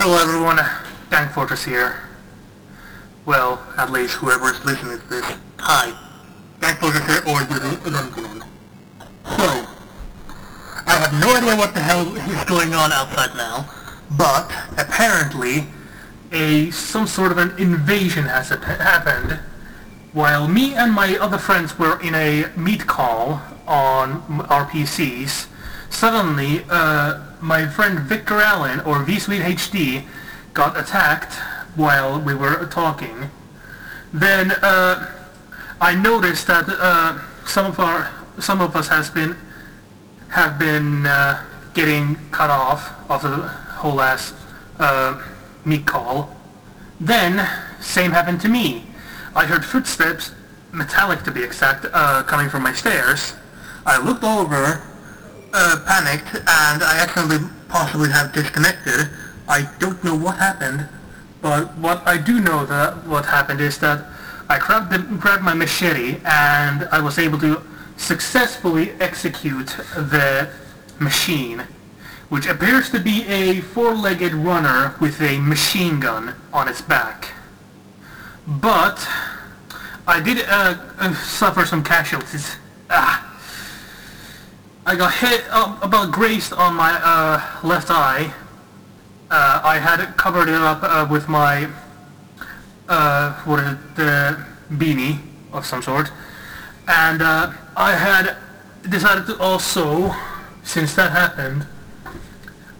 Hello everyone, Dank Fortress here. Well, at least whoever is listening to this. Hi, Dank Fortress here, or Zillion. So, I have no idea what the hell is going on outside now, but apparently a some sort of an invasion has happened while me and my other friends were in a meet call on our PCs, suddenly uh, my friend Victor Allen, or VSweet HD, got attacked while we were talking. Then uh, I noticed that uh, some of our some of us has been have been uh, getting cut off of the whole ass uh, meet call. Then same happened to me. I heard footsteps, metallic to be exact, uh, coming from my stairs. I looked over, uh, panicked, and I accidentally possibly have disconnected. I don't know what happened, but what I do know that what happened is that I grabbed, the, grabbed my machete and I was able to successfully execute the machine, which appears to be a four-legged runner with a machine gun on its back. But I did uh, uh, suffer some casualties. Ah. I got hit uh, about grazed on my uh, left eye. Uh, I had it covered it up uh, with my what is it, the beanie of some sort, and I had decided to also, since that happened,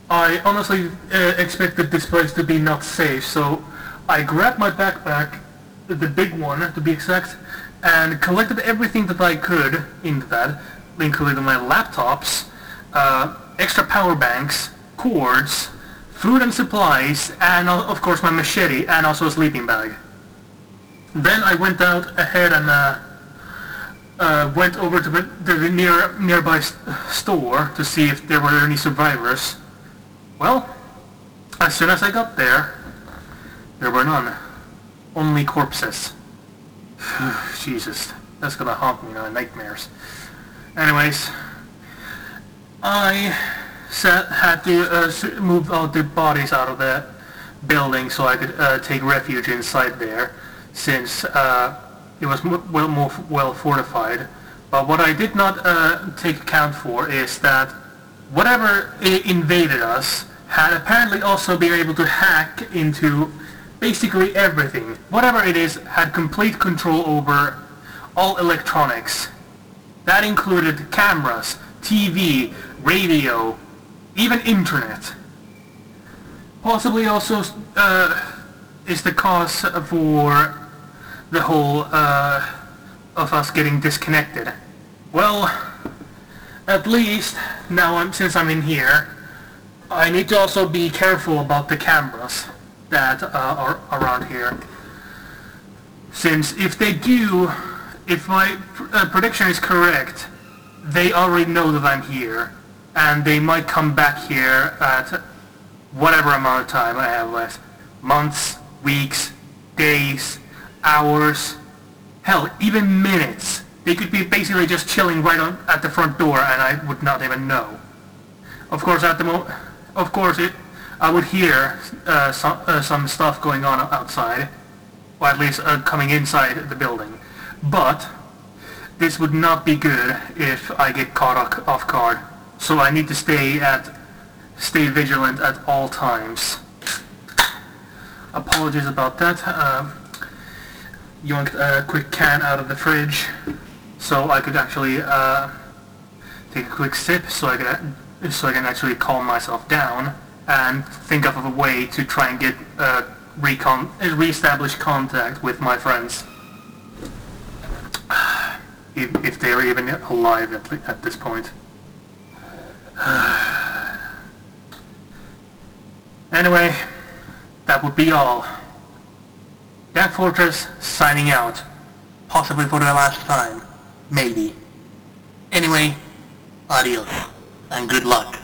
I honestly expected this place to be not safe, so I grabbed my backpack the big one to be exact, and collected everything that I could into that, including my laptops, uh, extra power banks, cords, food and supplies, and uh, of course my machete, and also a sleeping bag. Then I went out ahead and uh, uh, went over to the, near, nearby store to see if there were any survivors. Well, as soon as I got there, there were none only corpses. Jesus, that's gonna haunt me in nightmares. Anyways, I set, had to uh, move all the bodies out of the building so I could uh, take refuge inside there, since uh, it was well more well fortified. But what I did not uh, take account for is that whatever invaded us had apparently also been able to hack into basically everything, whatever it is, had complete control over all electronics. That included cameras, TV, radio, even internet. Possibly also uh, is the cause for the whole uh, of us getting disconnected. Well, at least now I'm, since I'm in here, I need to also be careful about the cameras that uh, are around here. Since if they do, if my uh, prediction is correct, they already know that I'm here, and they might come back here at whatever amount of time I have left. Months, weeks, days, hours, hell, even minutes. They could be basically just chilling right on, at the front door and I would not even know. Of course, at the moment, of course, it I would hear uh, some, uh, some stuff going on outside, or at least uh, coming inside the building. But this would not be good if I get caught off guard. So I need to stay at stay vigilant at all times. Apologies about that. Uh, yoinked a quick can out of the fridge so I could actually uh, take a quick sip so I could so I can actually calm myself down and think of a way to try and get uh, recon re-establish contact with my friends. If, if they're even alive at, at this point. anyway, that would be all. Dank Fortress signing out. Possibly for the last time. Maybe. Anyway, adios, and good luck.